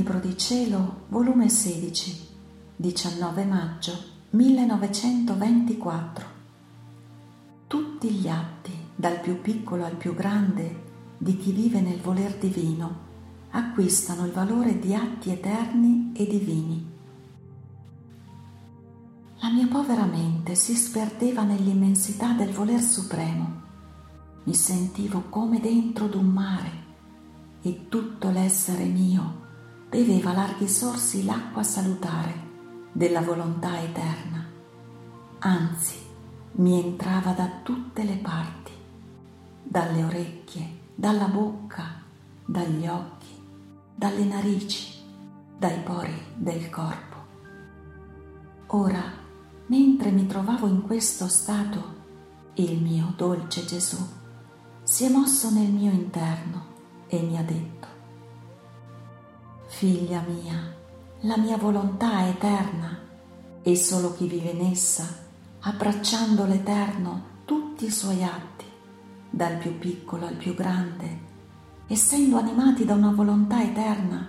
Libro di Cielo, volume 16, 19 maggio 1924. Tutti gli atti, dal più piccolo al più grande, di chi vive nel voler divino, acquistano il valore di atti eterni e divini. La mia povera mente si sperdeva nell'immensità del voler supremo. Mi sentivo come dentro d'un mare e tutto l'essere mio beveva larghi sorsi l'acqua salutare della volontà eterna. Anzi, mi entrava da tutte le parti, dalle orecchie, dalla bocca, dagli occhi, dalle narici, dai pori del corpo. Ora, mentre mi trovavo in questo stato, il mio dolce Gesù si è mosso nel mio interno e mi ha detto, Figlia mia, la mia volontà è eterna e solo chi vive in essa, abbracciando l'Eterno tutti i suoi atti, dal più piccolo al più grande, essendo animati da una volontà eterna,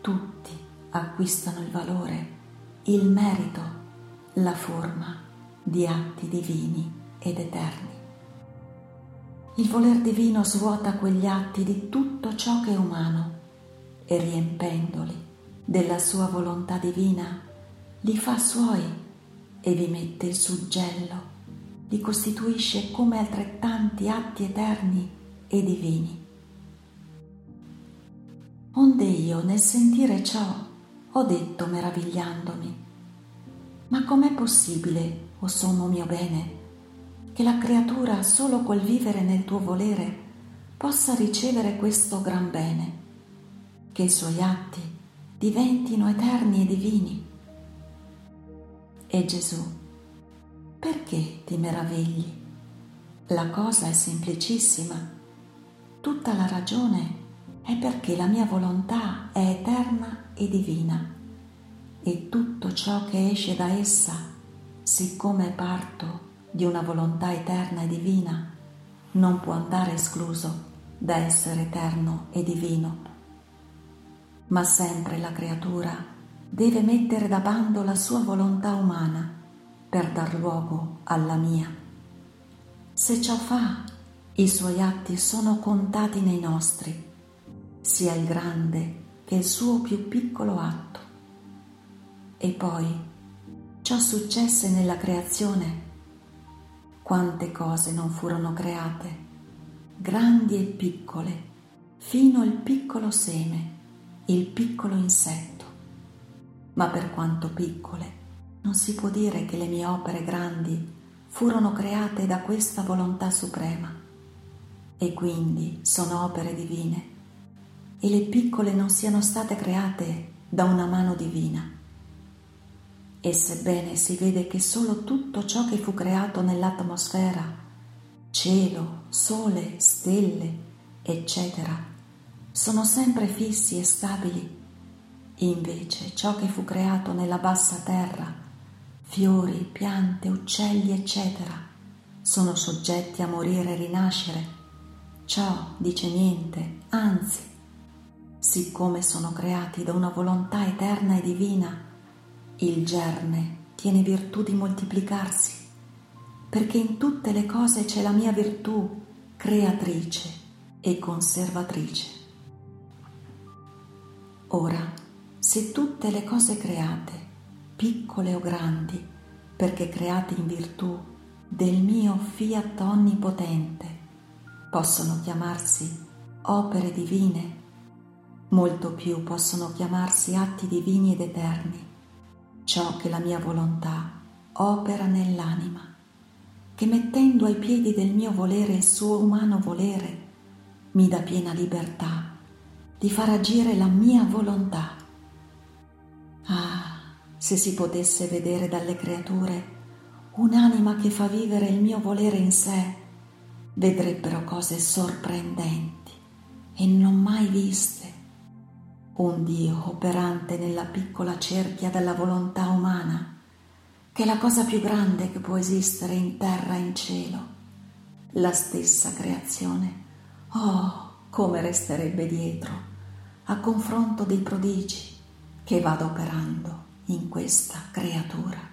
tutti acquistano il valore, il merito, la forma di atti divini ed eterni. Il voler divino svuota quegli atti di tutto ciò che è umano e riempendoli della sua volontà divina, li fa suoi e vi mette il suggello, li costituisce come altrettanti atti eterni e divini. Onde io nel sentire ciò ho detto meravigliandomi, ma com'è possibile, o sommo mio bene, che la creatura solo col vivere nel tuo volere possa ricevere questo gran bene, che i suoi atti diventino eterni e divini. E Gesù, perché ti meravigli? La cosa è semplicissima. Tutta la ragione è perché la mia volontà è eterna e divina e tutto ciò che esce da essa, siccome è parto di una volontà eterna e divina, non può andare escluso da essere eterno e divino ma sempre la creatura deve mettere da bando la sua volontà umana per dar luogo alla mia. Se ciò fa, i suoi atti sono contati nei nostri, sia il grande che il suo più piccolo atto. E poi, ciò successe nella creazione. Quante cose non furono create, grandi e piccole, fino al piccolo seme il piccolo insetto. Ma per quanto piccole, non si può dire che le mie opere grandi furono create da questa volontà suprema e quindi sono opere divine e le piccole non siano state create da una mano divina. E sebbene si vede che solo tutto ciò che fu creato nell'atmosfera, cielo, sole, stelle, eccetera, sono sempre fissi e stabili. Invece ciò che fu creato nella bassa terra, fiori, piante, uccelli, eccetera, sono soggetti a morire e rinascere. Ciò dice niente, anzi, siccome sono creati da una volontà eterna e divina, il germe tiene virtù di moltiplicarsi, perché in tutte le cose c'è la mia virtù creatrice e conservatrice. Ora, se tutte le cose create, piccole o grandi, perché create in virtù del mio fiat onnipotente, possono chiamarsi opere divine, molto più possono chiamarsi atti divini ed eterni, ciò che la mia volontà opera nell'anima, che mettendo ai piedi del mio volere il suo umano volere, mi dà piena libertà di far agire la mia volontà. Ah, se si potesse vedere dalle creature un'anima che fa vivere il mio volere in sé, vedrebbero cose sorprendenti e non mai viste. Un Dio operante nella piccola cerchia della volontà umana, che è la cosa più grande che può esistere in terra e in cielo, la stessa creazione. Oh, come resterebbe dietro a confronto dei prodigi che vado operando in questa creatura.